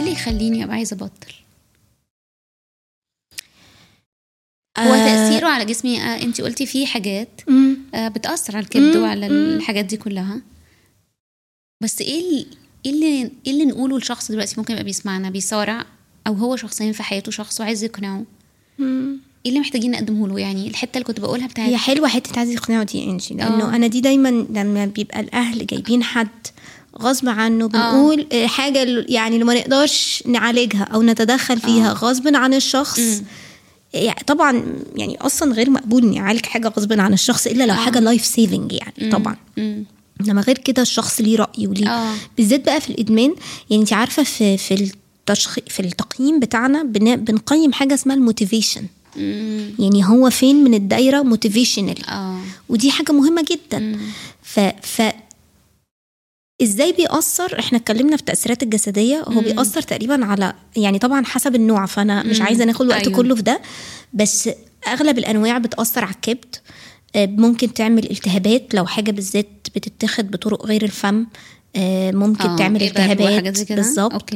إيه اللي يخليني أبقى عايزة أبطل هو تأثيره على جسمي آه أنت قلتي في حاجات. آه بتأثر على الكبد. وعلى. الحاجات دي كلها بس إيه إيه اللي إيه اللي نقوله لشخص دلوقتي ممكن يبقى بيسمعنا بيصارع أو هو شخصيا في حياته شخص وعايز يقنعه. إيه اللي محتاجين نقدمه له يعني الحتة اللي كنت بقولها بتاعت هي حلوة حتة عايز يقنعوا دي إنجي لأنه آه. أنا دي دايما لما بيبقى الأهل جايبين حد غصب عنه بنقول آه. حاجة ال- يعني اللي ما نقدرش نعالجها أو نتدخل فيها آه. غصب عن الشخص مم. يعني طبعا يعني أصلا غير مقبول إني أعالج حاجة غصب عن الشخص إلا لو آه. حاجة life saving يعني طبعا مم. إنما غير كده الشخص ليه رأي وليه آه. بالذات بقى في الإدمان يعني انت عارفة في في التشخ... في التقييم بتاعنا بن... بنقيم حاجة اسمها ال motivation. يعني هو فين من الدايرة motivational آه ودي حاجة مهمة جدا. ف ف إزاي بيأثر إحنا اتكلمنا في التأثيرات الجسدية هو مم. بيأثر تقريبا على يعني طبعا حسب النوع فأنا مش. عايزة ناخد الوقت أيوه. كله في ده بس أغلب الأنواع بتأثر على الكبد آه، ممكن تعمل التهابات لو حاجة بالذات بتتاخد بطرق غير الفم آه، ممكن آه، تعمل التهابات؟ بالظبط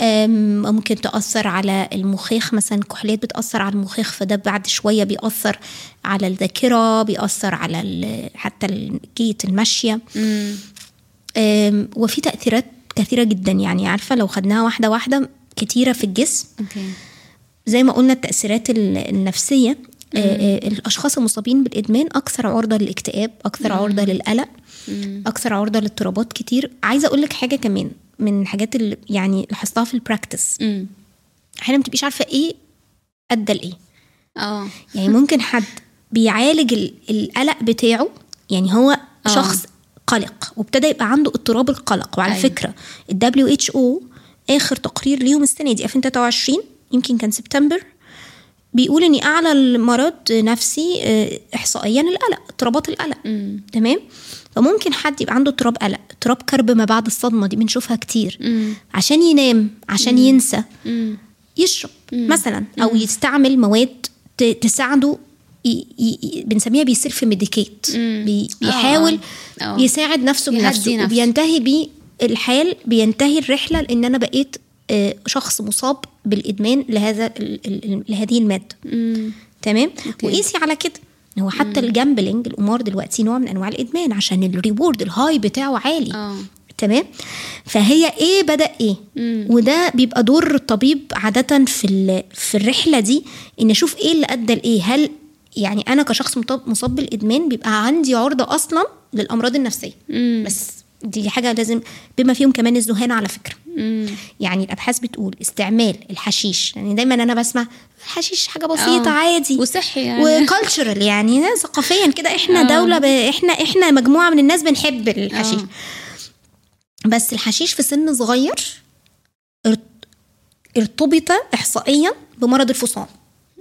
ممكن تأثر على المخيخ مثلا كحوليات بتأثر على المخيخ فده بعد شوية بيأثر على الذاكرة بيأثر على حتى الجية الماشية مم. وفي تأثيرات كثيرة جدا. يعني عارفة لو خدناها واحدة واحدة كتيرة في الجسم زي ما قلنا التأثيرات ال- النفسية آه، آه، الأشخاص المصابين بالإدمان أكثر عرضة للاكتئاب أكثر عرضة للقلق. أكثر عرضة لاضطرابات كتير. عايزة أقول لك حاجة كمان من الحاجات اللي يعني لاحظتها في البراكتس مم. أحيانا ما بتبقيش عارفة إيه أدى لإيه. آه. يعني ممكن حد بيعالج ال- القلق بتاعه يعني هو آه. شخص قلق وابتدى يبقى عنده اضطراب القلق وعلى أيوة. فكرة ال WHO آخر تقرير ليهم السنة دي 2023 يمكن كان سبتمبر بيقول ان أعلى المرض نفسي آه، احصائيا القلق اضطرابات القلق مم. تمام فممكن حد يبقى عنده اضطراب قلق اضطراب كرب ما بعد الصدمة دي بنشوفها كتير مم. عشان ينام عشان ينسى مم. يشرب مثلا أو يستعمل مواد تساعده بنسميها بي self medicate بي بيحاول آه. آه. يساعد نفسه بنفسه نفسه. وبينتهي بيه الحال بينتهي الرحلة لأن أنا بقيت آه، شخص مصاب بالإدمان لهذا لهذه المادة مم. تمام okay. وقيسي على كده هو حتى ال gambling القمار دلوقتي نوع من أنواع الإدمان عشان ال reward ال high بتاعه عالي آه تمام فهي إيه بدأ إيه مم. وده بيبقى دور الطبيب عادة في في الرحلة دي إن أشوف إيه اللي أدى لإيه هل يعني أنا كشخص مصاب بالإدمان بيبقى عندي عرضة أصلا للأمراض النفسية مم. بس دي حاجة لازم بما فيهم كمان الذهان على فكرة مم. يعني الأبحاث بتقول استعمال الحشيش يعني دايما أنا بسمع الحشيش حاجة بسيطة آه. عادي وصحي يعني وكالتشرال يعني ثقافيا كده إحنا آه. دولة ب... إحنا إحنا مجموعة من الناس بنحب الحشيش آه. بس الحشيش في سن صغير ارت- ارتبط احصائيا بمرض الفصام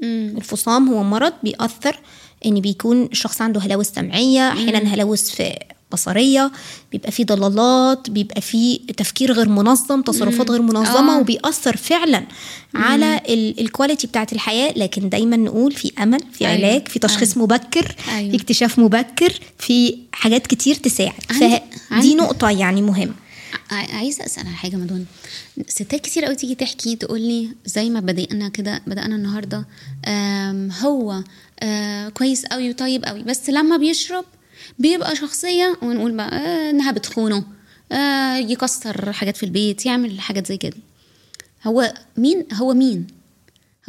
مم. الفصام هو مرض بيأثر إن بيكون الشخص عنده هلاوس سمعية أحيانا هلاوس في بصرية بيبقى فيه ضلالات بيبقى فيه تفكير غير منظم تصرفات غير منظمة آه. وبيأثر فعلا على ال- ال quality بتاعت الحياة لكن دايما نقول في أمل في أيوة. علاج في تشخيص مبكر أيوة. في اكتشاف مبكر في حاجات كتير تساعد فدي نقطة يعني مهمة عايزة أسأل على حاجة مدون. ستات كتير قوي تيجي تحكي تقول لي زي ما بدأنا كده بدأنا النهارده هو آه، كويس قوي وطيب قوي. بس لما بيشرب بيبقى شخصية ونقول بقى آه، إنها بتخونه آه، يكسر حاجات في البيت يعمل حاجات زي كده. هو مين؟ هو مين؟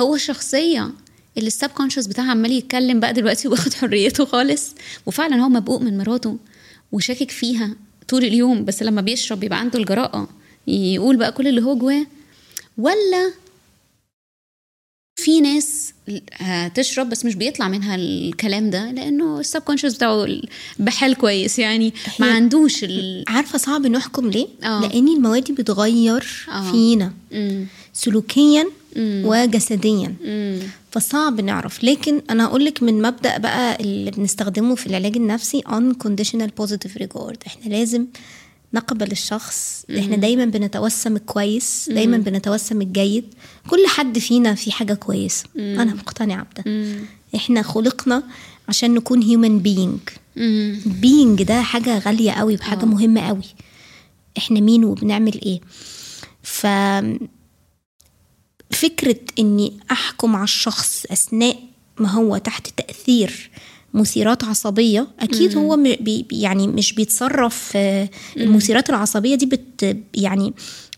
هو الشخصيه اللي السب كونشس بتاعها عمال يتكلم بقى دلوقتي واخد حريته خالص. وفعلا هو مبقوق من مراته وشاكك فيها. طول اليوم بس لما بيشرب بيبقى عنده الجراءة يقول بقى كل اللي هو جواه ولا في ناس هتشرب بس مش بيطلع منها الكلام ده لأنه السب كونشس بتاعه بحال كويس يعني ما عندوش ال عارفة صعب نحكم ليه آه. لأن المواد بتغير آه. فينا مم. سلوكيا مم. وجسديا. مم. فصعب نعرف. لكن أنا هقول لك من مبدأ بقى اللي بنستخدمه في العلاج النفسي unconditional positive regard. إحنا لازم نقبل الشخص. إحنا دايما بنتوسم الكويس دايما بنتوسم الجيد. كل حد فينا في حاجة كويسة. أنا مقتنعة بده. مم. إحنا خلقنا عشان نكون human being. مم. being ده حاجة غالية قوي بحاجه آه. مهمة قوي. إحنا مين وبنعمل إيه؟ ف فكرة إني أحكم على الشخص أثناء ما هو تحت تأثير مثيرات عصبية أكيد هو م- بي يعني مش بيتصرف آه، المثيرات العصبية دي بت يعني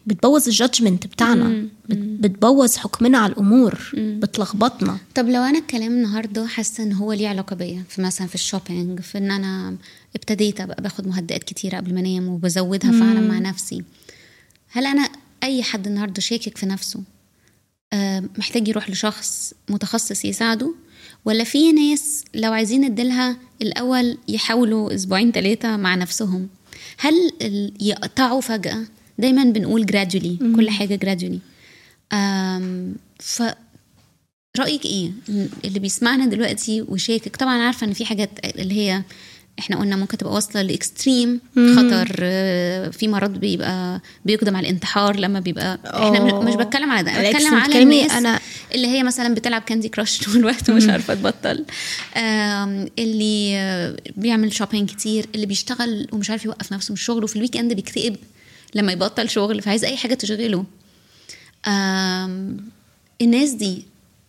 بتبوظ ال judgment بتاعنا بت- بتبوظ حكمنا على الأمور بتلخبطنا. طب لو أنا الكلام النهارده حاسه إن هو ليه علاقة بيا في مثلا في ال shopping في إن أنا ابتديت ابقى باخد مهدئات كتيره قبل ما أنام وبزودها فعلا مع نفسي هل أنا أي حد النهارده شاكك في نفسه؟ محتاج يروح لشخص متخصص يساعده؟ ولا في ناس لو عايزين نديلها الأول يحاولوا أسبوعين ثلاثة مع نفسهم؟ هل يقطعوا فجأة؟ دايما بنقول gradually كل حاجة gradually. آم، ف رأيك إيه؟ اللي بيسمعنا دلوقتي وشاكك. طبعا عارفة إن في حاجات اللي هي إحنا قلنا ممكن تبقى واصلة ل extreme خطر آه، في مرض بيبقى بيقدم على الانتحار لما بيبقى إحنا أوه. مش بتكلم على ده أنا بتكلم على الناس أنا- اللي هي مثلا بتلعب Candy Crush طول الوقت ومش عارفة تبطل. اللي آه، بيعمل shopping كتير اللي بيشتغل ومش عارف يوقف نفسه من الشغل وفي ال weekend بيكتئب لما يبطل شغل فعايز أي حاجة تشغله. الناس دي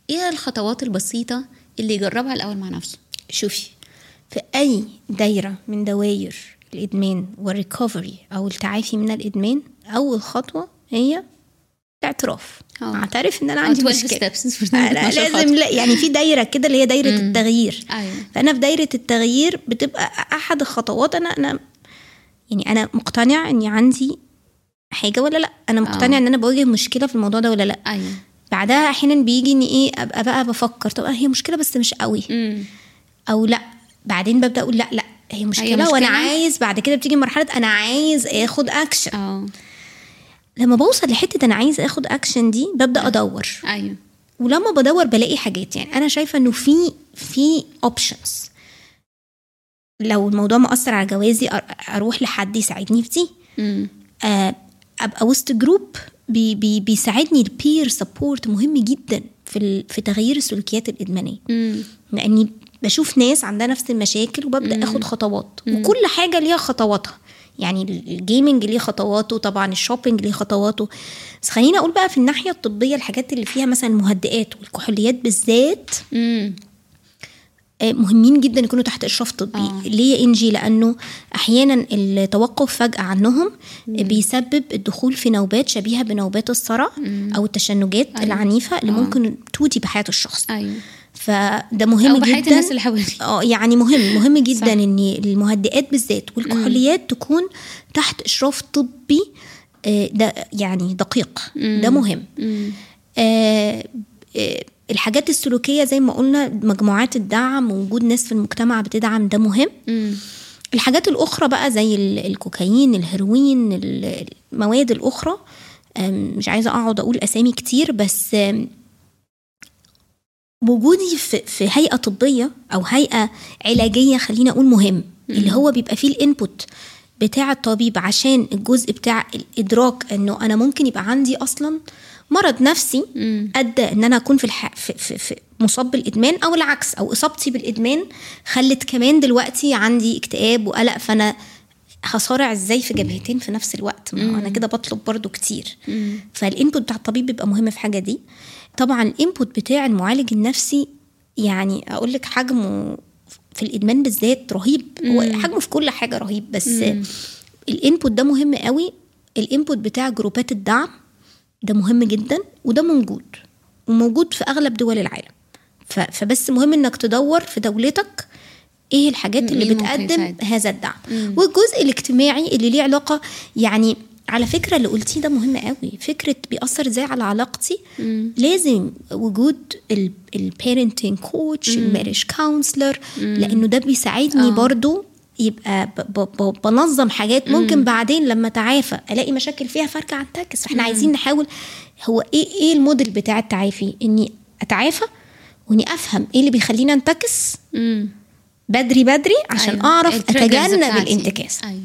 إيه الخطوات البسيطة اللي يجربها الأول مع نفسه؟ شوفي في أي دايرة من دوائر الإدمان والريكفري أو التعافي من الإدمان أول خطوة هي الاعتراف. آه. أعترف إن أنا عندي 12 مشكلة. أنا 12 لازم. لا يعني في دايرة كده اللي هي دايرة التغيير. أيوة. فأنا في دايرة التغيير بتبقى أحد الخطوات. أنا أنا يعني أنا مقتنع إني عندي حاجة ولا لأ؟ أنا مقتنع آه. إن أنا بواجه مشكلة في الموضوع ده ولا لأ؟ أيوة. بعدها أحيانا بيجي إني إيه أبقى بقى بفكر طب هي مشكلة بس مش قوي. امم أو لأ بعدين ببدأ أقول لا لا هي مشكلة, مشكلة. وأنا عايز بعد كده بتيجي مرحلة أنا عايز آخد اكشن آه. لما بوصل لحتة أنا عايز آخد اكشن دي ببدأ أدور. أيوة. ولما بدور بلاقي حاجات يعني أنا شايفة إنه في في options لو الموضوع مؤثر على جوازي أروح لحد يساعدني في دي. آه، أبقى وسط group بي بي بيساعدني ال peer support مهم جدا في في تغيير السلوكيات الإدمانية. لأني بشوف ناس عندها نفس المشاكل وببدأ أخد خطوات. وكل حاجة ليها خطواتها. يعني ال gaming ليه خطواته طبعا ال shopping ليه خطواته. بس خليني أقول بقى في الناحية الطبية الحاجات اللي فيها مثلا المهدئات والكحوليات بالذات امم آه، مهمين جدا يكونوا تحت إشراف طبي. آه. ليه؟ يا انجي لأنه أحيانا التوقف فجأة عنهم بيسبب الدخول في نوبات شبيهة بنوبات الصرع أو التشنجات أيوة. العنيفة اللي آه. ممكن تودي بحياة الشخص. أيوة. فده مهم أو جدا. الناس اللي حوالي آه يعني مهم مهم جدا صح. إن المهدئات بالذات والكحوليات تكون تحت إشراف طبي آه، ده يعني دقيق. ده مهم. آه، آه، الحاجات السلوكية زي ما قلنا مجموعات الدعم ووجود ناس في المجتمع بتدعم ده مهم. الحاجات الأخرى بقى زي ال- الكوكايين الهيروين ال- المواد الأخرى مش عايزة أقعد أقول أسامي كتير بس وجودي في, في هيئة طبية أو هيئة علاجية خلينا أقول مهم اللي هو بيبقى فيه الإنبوت بتاع الطبيب عشان الجزء بتاع الإدراك إنه أنا ممكن يبقى عندي أصلا مرض نفسي. أدى إن أنا أكون في, الح... في, في, في مصاب بالإدمان أو العكس أو إصابتي بالإدمان خلت كمان دلوقتي عندي اكتئاب وقلق فأنا هصارع إزاي في جبهتين في نفس الوقت؟ ما أنا كده بطلب برضو كتير. فال input بتاع الطبيب بيبقى مهم في حاجة دي. طبعا ال input بتاع المعالج النفسي يعني أقول لك حجمه في الإدمان بالذات رهيب. هو حجمه في كل حاجة رهيب بس ال input ده مهم قوي. ال input بتاع جروبات الدعم ده مهم جدا وده موجود وموجود في أغلب دول العالم. فبس مهم إنك تدور في دولتك إيه الحاجات اللي إيه بتقدم؟ هذا الدعم. والجزء الاجتماعي اللي ليه علاقة يعني على فكرة اللي قلتيه ده مهم قوي. فكرة بيأثر إزاي على علاقتي؟ لازم وجود ال parenting coach ال marriage counselor لأنه ده بيساعدني آه. برضو يبقى ب- ب- ب- بنظم حاجات ممكن بعدين لما أتعافى ألاقي مشاكل فيها فارجع انتكس فاحنا عايزين نحاول هو إيه إيه الموديل بتاع التعافي؟ إني أتعافى وإني أفهم إيه اللي بيخليني أنتكس؟ بدري بدري عشان أيوة. أعرف أتجنب. الانتكاس. أيوه.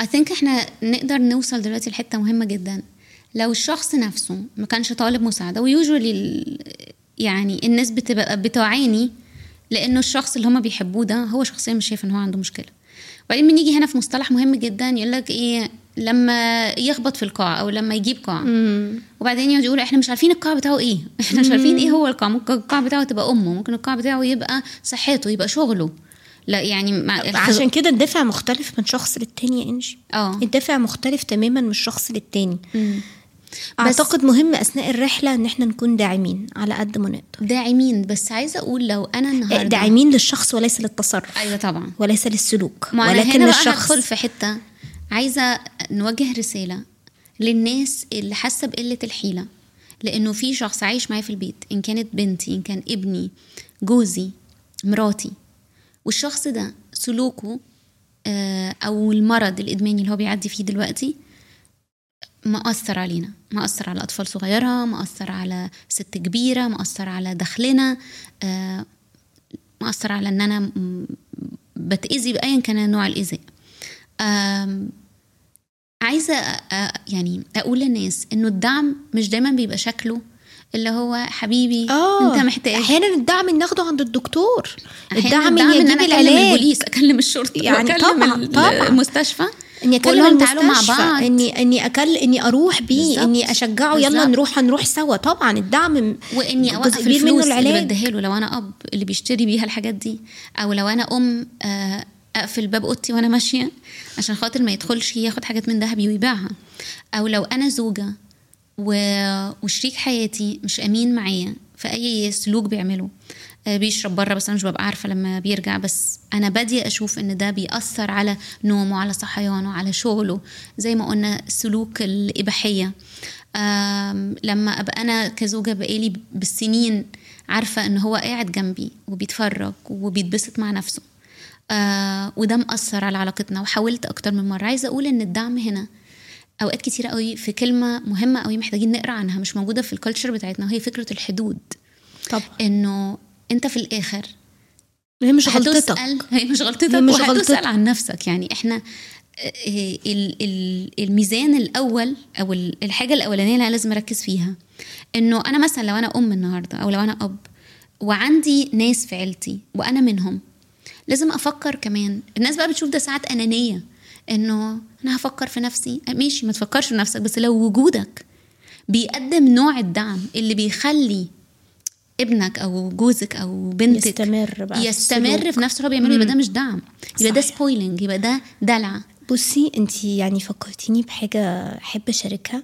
اي ثينك إحنا نقدر نوصل دلوقتي لحتة مهمة جدا. لو الشخص نفسه ما كانش طالب مساعدة ويوجوالي يعني الناس بتبقى بتعاني لأنه الشخص اللي هم بيحبوه ده هو شخصيا مش شايف إن هو عنده مشكلة. وبعدين بنيجي هنا في مصطلح مهم جدا يقول لك إيه لما يخبط في القاع أو لما يجيب قاع. وبعدين يقعد يقول إحنا مش عارفين القاع بتاعه إيه. إحنا مش عارفين إيه هو القاع. ممكن القاع بتاعه تبقى أمه ممكن القاع بتاعه يبقى صحته يبقى شغله. لا يعني مع عشان كده الدافع مختلف من شخص للتاني يا إنجي. آه. الدافع مختلف تماما من شخص للتاني. مم. أعتقد مهم أثناء الرحلة إن إحنا نكون داعمين على قد ما نقدر. داعمين بس عايزة أقول لو أنا النهارده داعمين للشخص وليس للتصرف. أيوه طبعا. وليس للسلوك. ما ولكن هنا بقى للشخص. هدخل في حتة. عايزة نوجه رسالة للناس اللي حاسة بقلة الحيلة. لأنه في شخص عايش معايا في البيت إن كانت بنتي إن كان ابني جوزي مراتي والشخص ده سلوكه آه، أو المرض الإدماني اللي هو بيعدي فيه دلوقتي مأثر علينا. مأثر على أطفال صغيرة مأثر على ست كبيرة مأثر على دخلنا آه، مأثر على إن أنا بتأذي بأيا كان نوع الإيذاء عايزة يعني أقول للناس إنه الدعم مش دايما بيبقى شكله اللي هو حبيبي آه أنت محتاج أحيانا الدعم ناخده عند الدكتور الدعم إن يجيب العلاج البوليس أكلم الشرطة يعني وأكلم طبعاً، ال- طبعاً. المستشفى إني أكلم تعالوا مع بعض. إني إني أكل إني أروح بيه. إني أشجعه يلا بالظبط. نروح هنروح سوا طبعا الدعم وإني أوقف كبير منه الفلوس اللي العلاج بديها له لو أنا أب اللي بيشتري بيها الحاجات دي أو لو أنا أم آه، أقفل باب أوضتي وأنا ماشية عشان خاطر ما يدخلش ياخد حاجات من ذهبي ويبيعها أو لو أنا زوجة. وشريك حياتي مش أمين معايا في اي سلوك بيعمله. آه، بيشرب بره بس أنا مش ببقى عارفة لما بيرجع. بس أنا باديه أشوف إن ده بيأثر على نومه على صحيانه على شغله زي ما قلنا سلوك الإباحية. لما أبقى أنا كزوجة بقالي بالسنين عارفة إن هو قاعد جنبي وبيتفرج وبيتبسط مع نفسه. آه وده مأثر على علاقتنا. وحاولت أكتر من مرة. عايزة أقول إن الدعم هنا أوقات كتيره قوي في كلمة مهمة قوي محتاجين نقرأ عنها مش موجودة في الكالتشر بتاعتنا وهي فكرة الحدود. طبعا إنه أنت في الآخر هي مش غلطتك. هي مش غلطتك هي مش غلطتك. عن نفسك. يعني إحنا آه، ال- ال- الميزان الأول أو ال- الحاجة الأولانية اللي أنا لازم أركز فيها إنه أنا مثلا لو أنا أم النهارده أو لو أنا أب وعندي ناس في عيلتي وأنا منهم لازم أفكر كمان. الناس بقى بتشوف ده ساعات أنانية. إنه أنا هفكر في نفسي. ماشي ما تفكرش في نفسك بس لو وجودك بيقدم نوع الدعم اللي بيخلي ابنك أو جوزك أو بنتك يستمر بقى في يستمر السلوك. في نفس اللي هو بيعمله يبقى ده مش دعم يبقى ده. spoiling يبقى ده دلع. بصي انت يعني فكرتيني بحاجة أحب أشاركها.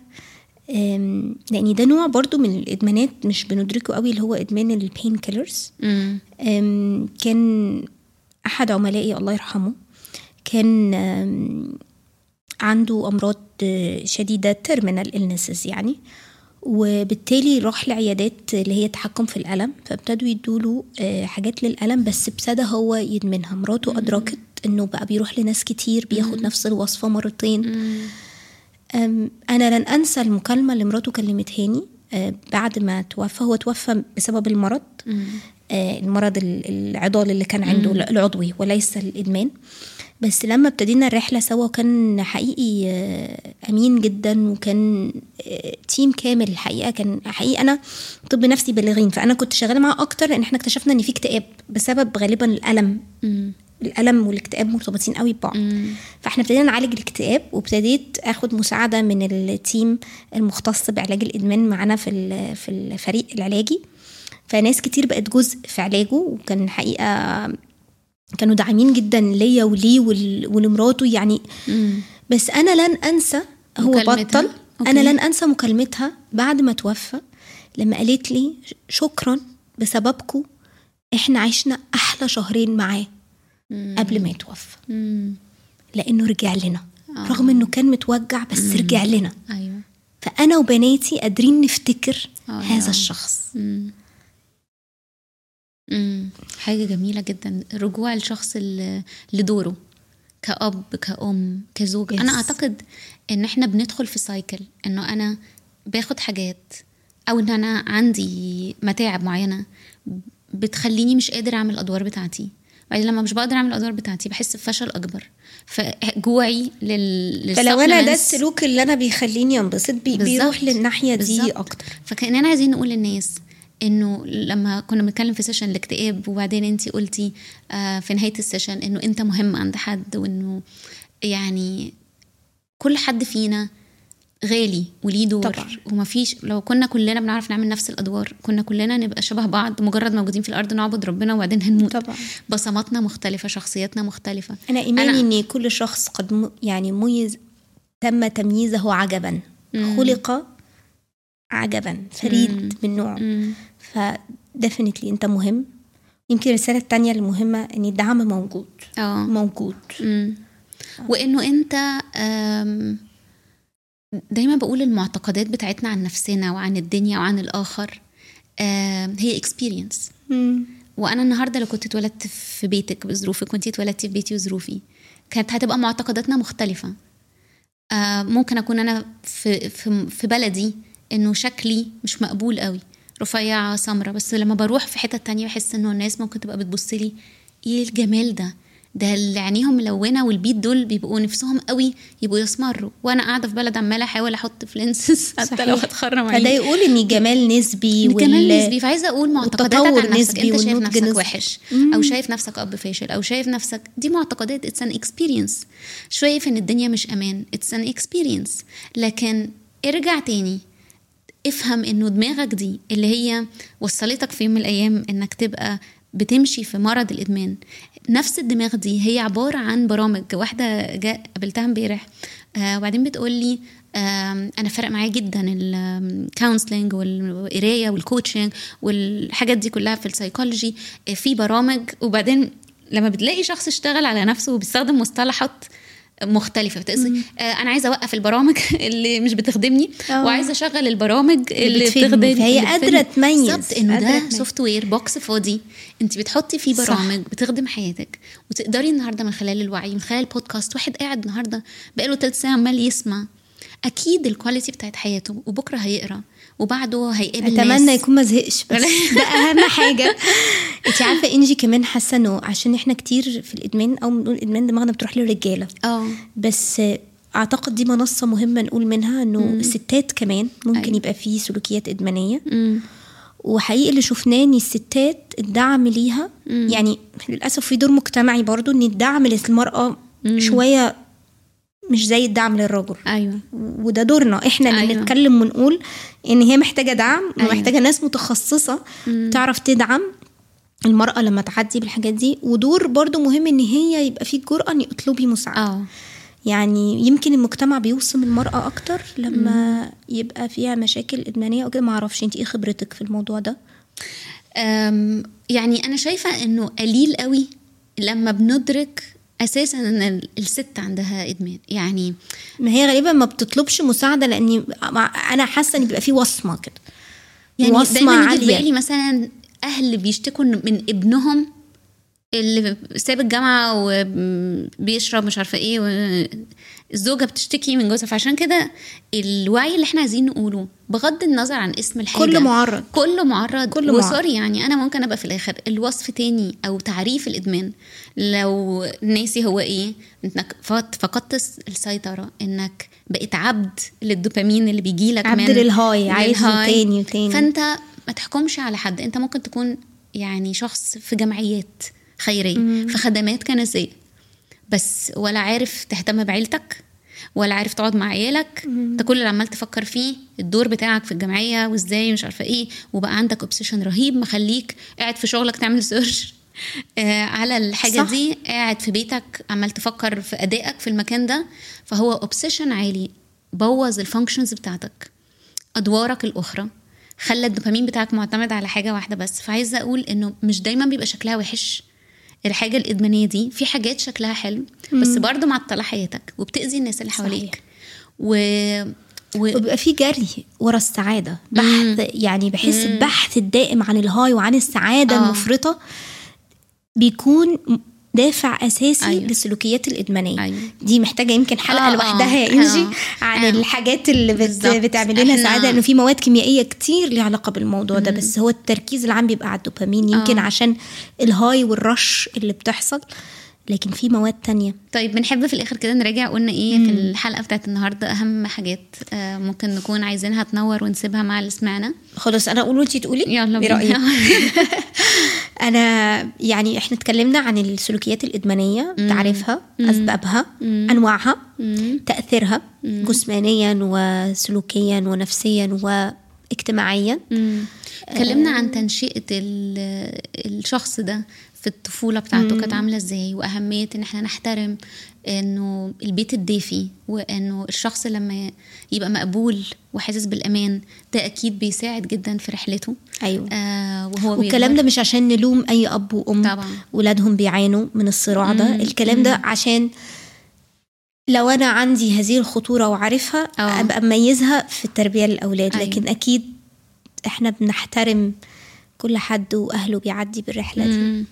لأن ده نوع برضو من الإدمانات مش بندركه قوي اللي هو إدمان ال pain killers كان أحد عملائي الله يرحمه كان عنده أمراض آه، شديدة terminal illnesses يعني. وبالتالي راح لعيادات اللي هي تحكم في الألم فابتدوا يدوله آه، حاجات للألم بس ابتدى هو يدمنها. مراته أدركت إنه بقى بيروح لناس كتير بياخد نفس الوصفة مرتين. أم، أنا لن أنسى المكالمة اللي مراته كلمتهاني آه، بعد ما توفى. هو توفى بسبب المرض. المرض ال- العضال اللي كان عنده العضوي وليس الإدمان. بس لما ابتدينا الرحلة سوا كان حقيقي آه، أمين جدا وكان آه، تيم كامل الحقيقة. كان حقيقي أنا طب نفسي بالغين. فأنا كنت شغالة معاه أكتر لأن إحنا اكتشفنا إن في اكتئاب بسبب غالبا الألم. مم. الألم والاكتئاب مرتبطين قوي ببعض. فإحنا ابتدينا نعالج الاكتئاب وابتديت آخد مساعدة من ال team المختص بعلاج الإدمان معانا في في الفريق العلاجي. فناس كتير بقت جزء في علاجه وكان حقيقة كانوا داعمين جدا ليا وليه ول- ولمراته يعني مم. بس أنا لن أنسى هو مكالمتها؟ بطل أوكي. أنا لن أنسى مكالمتها بعد ما توفى لما قالت لي شكرا بسببكم إحنا عشنا أحلى شهرين معاه قبل ما يتوفى مم. لأنه رجع لنا آه. رغم إنه كان متوجع بس رجع لنا أيوه فأنا وبناتي قادرين نفتكر آه، هذا يا. الشخص مم. مم. حاجة جميلة جدا رجوع الشخص لدوره كأب كأم كزوج Yes. أنا أعتقد إن إحنا بندخل في cycle إنه أنا باخد حاجات أو إن أنا عندي متاعب معينة بتخليني مش قادر أعمل الأدوار بتاعتي بعدين لما مش بقدر أعمل الأدوار بتاعتي بحس بفشل أكبر فجوعي لل فلو أنا ده السلوك اللي أنا بيخليني أنبسط بي. بيروح للناحية دي بالظبط. أكتر فكأننا عايزين نقول للناس إنه لما كنا بنتكلم في session الاكتئاب وبعدين انت قلتي آه في نهاية ال session إنه أنت مهم عند حد وإنه يعني كل حد فينا غالي وليه دور طبعاً. ومفيش لو كنا كلنا بنعرف نعمل نفس الأدوار كنا كلنا نبقى شبه بعض مجرد موجودين في الأرض نعبد ربنا وبعدين هنموت طبعاً. بصماتنا مختلفة شخصياتنا مختلفة أنا إيماني أنا- ان كل شخص قد م... يعني ميز تم تمييزه عجبا. خلق عجبا فريد من نوعه. مم. فديفنتلي انت مهم. يمكن الرسالة التانية المهمة إن الدعم موجود. آه. موجود. مم. وإنه أنت دايما بقول المعتقدات بتاعتنا عن نفسنا وعن الدنيا وعن الآخر هي اكسبيرينس وأنا النهارده لو كنت اتولدت في بيتك بظروفك وانتي اتولدتي في بيتي وظروفي كانت هتبقى معتقداتنا مختلفة. آه، ممكن أكون أنا في في في بلدي إنه شكلي مش مقبول قوي. رفيعة سمرة بس لما بروح في حتة تانية بحس إنه الناس ممكن تبقى بتبص لي إيه الجمال ده؟ ده اللي عينيهم ملونة والبيت دول بيبقوا نفسهم قوي يبقوا يسمروا. وأنا قاعدة في بلد عمالة أحاول أحط فلينسز حتى لو. هتخرم فده عيني. يقول إن الجمال نسبي كمان نسبي. فعايزة أقول والتطور عن نفسك. نسبي انت شايف نفسك نسبي. وحش أو شايف نفسك اب فاشل أو شايف نفسك. دي معتقدات. اتس ان اكسبيرينس شايف إن الدنيا مش أمان. اتس ان اكسبيرينس لكن ارجع تاني. افهم انه دماغك دي اللي هي وصلتك في يوم من الأيام انك تبقى بتمشي في مرض الادمان. نفس الدماغ دي هي عبارة عن برامج. واحدة جاء قابلتها امبارح آه وبعدين بتقول لي أنا فرق معايا جدا ال counseling والقراية وال coaching والحاجات دي كلها في السايكولوجي آه، في برامج. وبعدين لما بتلاقي شخص اشتغل على نفسه وبيستخدم مصطلحات مختلفة بتقصي آه أنا عايزة أوقف البرامج اللي مش بتخدمني آه. وعايزة أشغل البرامج اللي. بتخدمني فهي قادرة بتفيدني. تميز. بالظبط إنه ده. software box فاضي أنت بتحطي فيه صح. برامج بتخدم حياتك وتقدري النهارده من خلال الوعي من خلال البودكاست واحد قاعد النهارده بقاله ثلاث ساعة عمال يسمع أكيد ال quality بتاعت حياته وبكرة هيقرأ وبعده هيقابل أتمنى ناس. يكون ما زهقش بس ده أهم حاجة. انت عارفة إنجي كمان حاسة إنه عشان إحنا كتير في الإدمان أو بنقول الادمان دماغنا بتروح للرجالة. آه. بس أعتقد دي منصة مهمة نقول منها إنه الستات كمان ممكن أيوة. يبقى فيه سلوكيات إدمانية. أمم. وحقيقي اللي شفناه إن الستات الدعم ليها يعني للأسف في دور مجتمعي برضو إن الدعم للمرأة شوية مش زي الدعم للرجل. أيوه. وده دورنا. إحنا اللي أيوة. نتكلم ونقول إن هي محتاجة دعم أيوة. ومحتاجة ناس متخصصة تعرف تدعم المرأة لما تعدي بالحاجات دي. ودور برضو مهم إن هي يبقى في جرأة ان اطلبي مساعدة. آه. يعني يمكن المجتمع بيوصم المرأة أكتر لما يبقى فيها مشاكل إدمانية أو كده ما أعرفش انت إيه خبرتك في الموضوع ده؟ يعني أنا شايفة إنه قليل قوي لما بندرك أساسا إن ال- الست عندها إدمان يعني ما هي غالبا ما بتطلبش مساعدة لاني أنا حاسة إن بيبقى في وصمة كده يعني وصمة دايما عالية. بالي مثلا أهل بيشتكوا من ابنهم اللي ساب الجامعة وبيشرب مش عارفة إيه الزوجة بتشتكي من جوزها فعشان كده الوعي اللي إحنا عايزين نقوله بغض النظر عن اسم الحاجة كله معرض. كله معرض كله. وسوري يعني أنا ممكن أبقى في الآخر الوصف تاني أو تعريف الإدمان لو ناسي هو إيه إنك فقدت السيطرة إنك بقيت عبد للدوبامين اللي بيجي لك عبد من للهاي، عايزه. تاني وتاني. فأنت ما تحكمش على حد أنت ممكن تكون يعني شخص في جمعيات خيرية في خدمات كنسية بس ولا عارف تهتم بعيلتك ولا عارف تقعد مع عيالك. انت كل اللي عمال تفكر فيه الدور بتاعك في الجمعية وإزاي مش عارفة إيه وبقى عندك obsession رهيب مخليك قاعد في شغلك تعمل search آه على الحاجة صح. دي قاعد في بيتك عمال تفكر في أدائك في المكان ده. فهو obsession عالي بوظ ال functions بتاعتك أدوارك الأخرى خلى الدوبامين بتاعك معتمد على حاجة واحدة بس. فعايزة أقول إنه مش دايما بيبقى شكلها وحش. الحاجة الإدمانية دي في حاجات شكلها حلو بس برضه معطلة حياتك وبتأذي الناس اللي. حواليك و... و... وبيبقى في جري ورا السعادة بحث يعني بحس البحث الدائم عن ال high وعن السعادة آه. المفرطة بيكون دافع أساسي أيوة. للسلوكيات الإدمانية أيوة. دي محتاجة يمكن حلقة آه، آه، لوحدها يا آه. إنجي عن آه. الحاجات اللي بت. بتعمل لنا سعادة إنه في مواد كيميائية كتير ليها علاقة بالموضوع ده بس هو التركيز العام بيبقى على الدوبامين يمكن آه. عشان الهاي والرش اللي بتحصل لكن في مواد تانية. طيب بنحب في الآخر كده نراجع قلنا إيه في الحلقة بتاعت النهارده أهم حاجات آه ممكن نكون عايزينها تنور ونسيبها مع اللي سمعنا. خلاص أنا أقول وأنتي تقولي؟ يلا إيه؟ بينا. أنا يعني إحنا اتكلمنا عن السلوكيات الإدمانية تعريفها أسبابها أنواعها تأثيرها جسمانيا وسلوكيا ونفسيا واجتماعيا مم. اتكلمنا عن تنشئة ال- الشخص ده في الطفولة بتاعته كانت عاملة إزاي وأهمية إن إحنا نحترم إنه البيت الدافي وإنه الشخص لما يبقى مقبول وحاسس بالأمان ده أكيد بيساعد جدا في رحلته. أيوه. آه وهو والكلام. ده مش عشان نلوم أي أب وأم طبعا. ولادهم بيعانوا من الصراع ده. الكلام ده عشان لو أنا عندي هذه الخطورة وعارفها آه. ابقى مميزها في التربية للأولاد أيوة. لكن أكيد إحنا بنحترم كل حد وأهله بيعدي بالرحلة دي.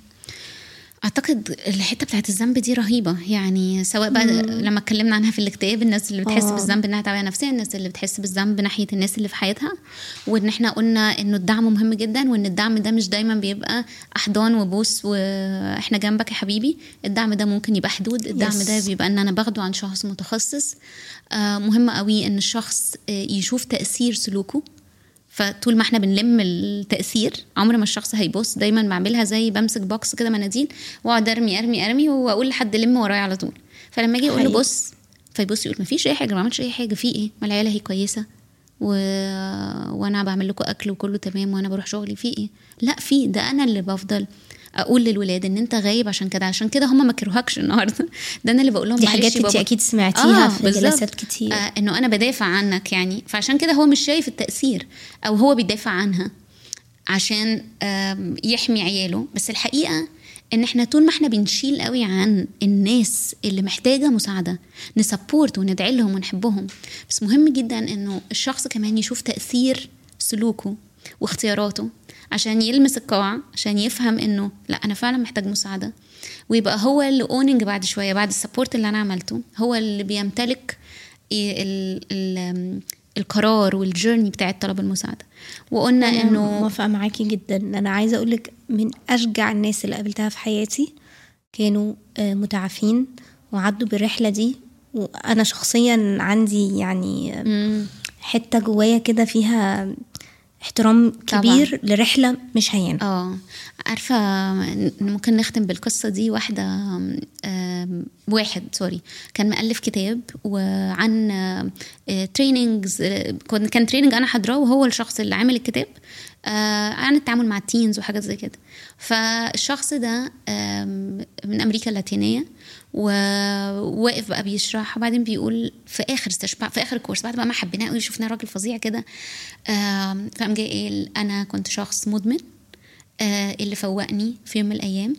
أعتقد الحتة بتاعت الذنب دي رهيبة. يعني سواء بقى لما اتكلمنا عنها في الاكتئاب الناس اللي بتحس آه. بالذنب إنها تعبانة نفسيا الناس اللي بتحس بالذنب ناحية الناس اللي في حياتها وإن إحنا قلنا إنه الدعم مهم جدا وإن الدعم ده مش دايما بيبقى أحضان وبوس وإحنا جنبك يا حبيبي. الدعم ده ممكن يبقى حدود الدعم Yes. ده بيبقى إن أنا باخده عن شخص متخصص. آه مهم قوي إن الشخص آه، يشوف تأثير سلوكه. فطول ما إحنا بنلم التأثير عمر ما الشخص هيبص. دايما بعملها زي بمسك box كده مناديل واقعد ارمي ارمي ارمي واقول لحد لم ورايا على طول. فلما أجي أقول له. بص فيبص يقول ما فيش أي حاجة ما عملتش أي حاجة. في إيه؟ ما العيله هي كويسة و... وأنا بعمل لكم أكل وكله تمام وأنا بروح شغلي. في إيه؟ لا في ده أنا اللي بفضل. أقول للولاد إن أنت غايب عشان كده عشان كده هم ما كرهكش النهارده. ده أنا اللي بقول لهم دي حاجات انت. أكيد سمعتيها في بالظبط. جلسات كتير. آه إنه أنا بدافع عنك يعني. فعشان كده هو مش شايف التأثير أو هو بيدافع عنها عشان آم، يحمي عياله. بس الحقيقة إن إحنا طول ما إحنا بنشيل قوي عن الناس اللي محتاجة مساعدة ن support وندعي لهم ونحبهم. بس مهم جدا إنه الشخص كمان يشوف تأثير سلوكه واختياراته. عشان يلمس القاع عشان يفهم إنه لا أنا فعلا محتاج مساعدة. ويبقى هو اللي owning بعد شوية بعد ال support اللي أنا عملته هو اللي بيمتلك ال ال القرار وال journey بتاعت طلب المساعدة. وقلنا إنه موافقة معاكي جدا. أنا عايزة أقول لك من أشجع الناس اللي قابلتها في حياتي كانوا آه، متعافين وعدوا بالرحلة دي. وأنا شخصيا عندي يعني آه،. حتة جوايا كده فيها احترام طبعاً. كبير لرحلة مش هينه آه عارفة ممكن نختم بالقصة دي واحدة واحد سوري كان مؤلف كتاب وعن trainings كان training أنا حاضراه وهو الشخص اللي عامل الكتاب آه، عن التعامل مع ال teens وحاجات زي كده. فالشخص ده من أمريكا اللاتينية وواقف بقى بيشرح وبعدين بيقول في آخر استشفاء في آخر ال course بعد بقى ما حبيناه قوي شفناه راجل فظيع كده فقام جاي قال أنا كنت شخص مدمن آه اللي فوقني في يوم من الأيام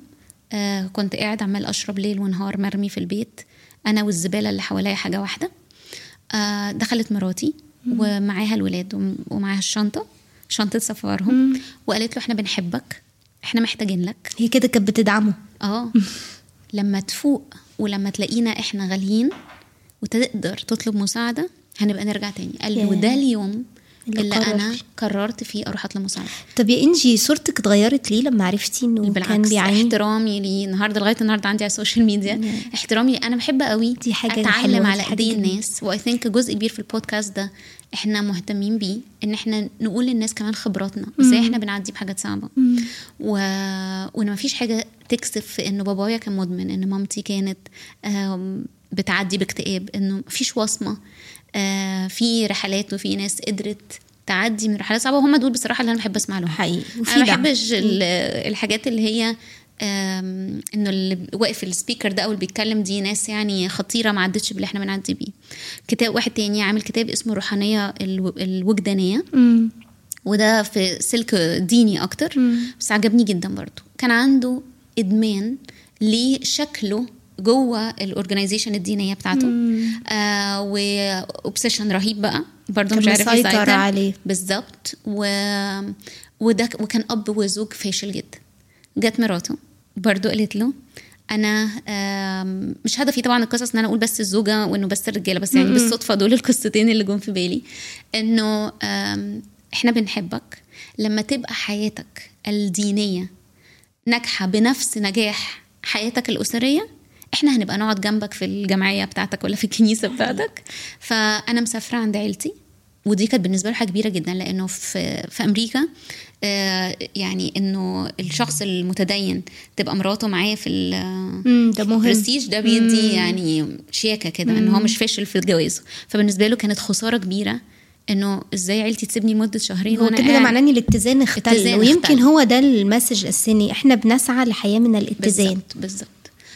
آه كنت قاعد عمال أشرب ليل ونهار مرمي في البيت أنا والزبالة اللي حواليا حاجة واحدة آه دخلت مراتي ومعاها الولاد وم- ومعاها الشنطة شنطة سفرهم وقالت له إحنا بنحبك إحنا محتاجين لك. هي كده كانت بتدعمه. آه. لما تفوق ولما تلاقينا إحنا غاليين وتقدر تطلب مساعدة هنبقى نرجع تاني. قال لي ياه. وده اليوم اللي اللي, أنا. قررت فيه أروح أطلب مساعدة. طب يا إنجي صورتك اتغيرت ليه لما عرفتي إنه كان بالعكس بيعاني؟ احترامي ليه. النهارده لغاية النهارده عندي على ال social media. احترامي أنا بحب قوي دي حاجة أتعلم على ايدي. الناس و I think جزء كبير في البودكاست ده إحنا مهتمين بيه إن إحنا نقول للناس كمان خبراتنا. إزاي إحنا بنعدي بحاجات صعبة. و... وإن ما فيش حاجة تكسف في إنه بابايا كان مدمن إن مامتي كانت بتعدي باكتئاب إنه مفيش وصمة. آه، في رحلات وفي ناس قدرت تعدي من رحلات صعبة وهم دول بصراحة اللي أنا بحب أسمع لهم. حقيقي. وفي أنا ما. بحبش ال- الحاجات اللي هي إنه اللي واقف ال speaker ده أو اللي بيتكلم دي ناس يعني خطيرة ما عدتش باللي إحنا بنعدي بيه. كتاب واحد تاني عامل كتاب اسمه الروحانيه الو- الوجدانية. مم. وده في سلك ديني أكتر. بس عجبني جدا برضو. كان عنده إدمان لشكله جوه ال organization الدينيه بتاعته. آه و obsession رهيب بقى. برضه مش عارف مسيطر يسيطر. عليه. بالظبط. و... وده وكان أب وزوج فاشل جدا. جت مراته. برضه قالت له أنا مش هدفي طبعا القصص إن أنا أقول بس الزوجة وإنه بس الرجالة بس يعني بالصدفة دول القصتين اللي جم في بالي. إنه إحنا بنحبك. لما تبقى حياتك الدينية ناجحة بنفس نجاح حياتك الأسرية إحنا هنبقى نقعد جنبك في الجمعية بتاعتك ولا في الكنيسة بتاعتك. فأنا مسافرة عند عيلتي ودي كانت بالنسبة له حاجة كبيرة جدا لأنه في في أمريكا آه، يعني إنه الشخص المتدين تبقى مراته معاه في ده مهم. ده بيدي يعني شياكة كده إن هو مش فاشل في جوازه فبالنسبة له كانت خسارة كبيرة إنه إزاي عيلتي تسيبني مدة شهرين هو وأنا كده معناه إن الاتزان اختل ويمكن اختل. هو ده المسج السني. إحنا بنسعى لحياة من الاتزان. بالظبط بالظبط.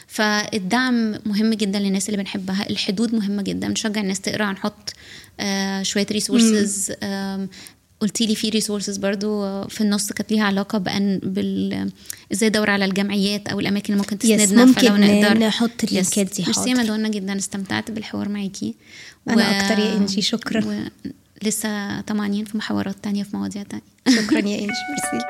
فالدعم مهم جدا للناس اللي بنحبها. الحدود مهمة جدا. نشجع الناس تقرأ هنحط آه شوية resources قلتي لي في resources برضو آه، في النص كانت ليها علاقة بأن بال إزاي أدور على الجمعيات أو الأماكن اللي ممكن يس، تسندنا ممكن فلو نقدر. نحط. اللينكات دي، ميرسي يا حاضر. مدونا جدا. استمتعت بالحوار معاكي. أنا أكتر يا إنجي، شكراً. ولسه طمعانين في محاورات تانية في مواضيع تانية. شكرا يا إنجي ميرسي.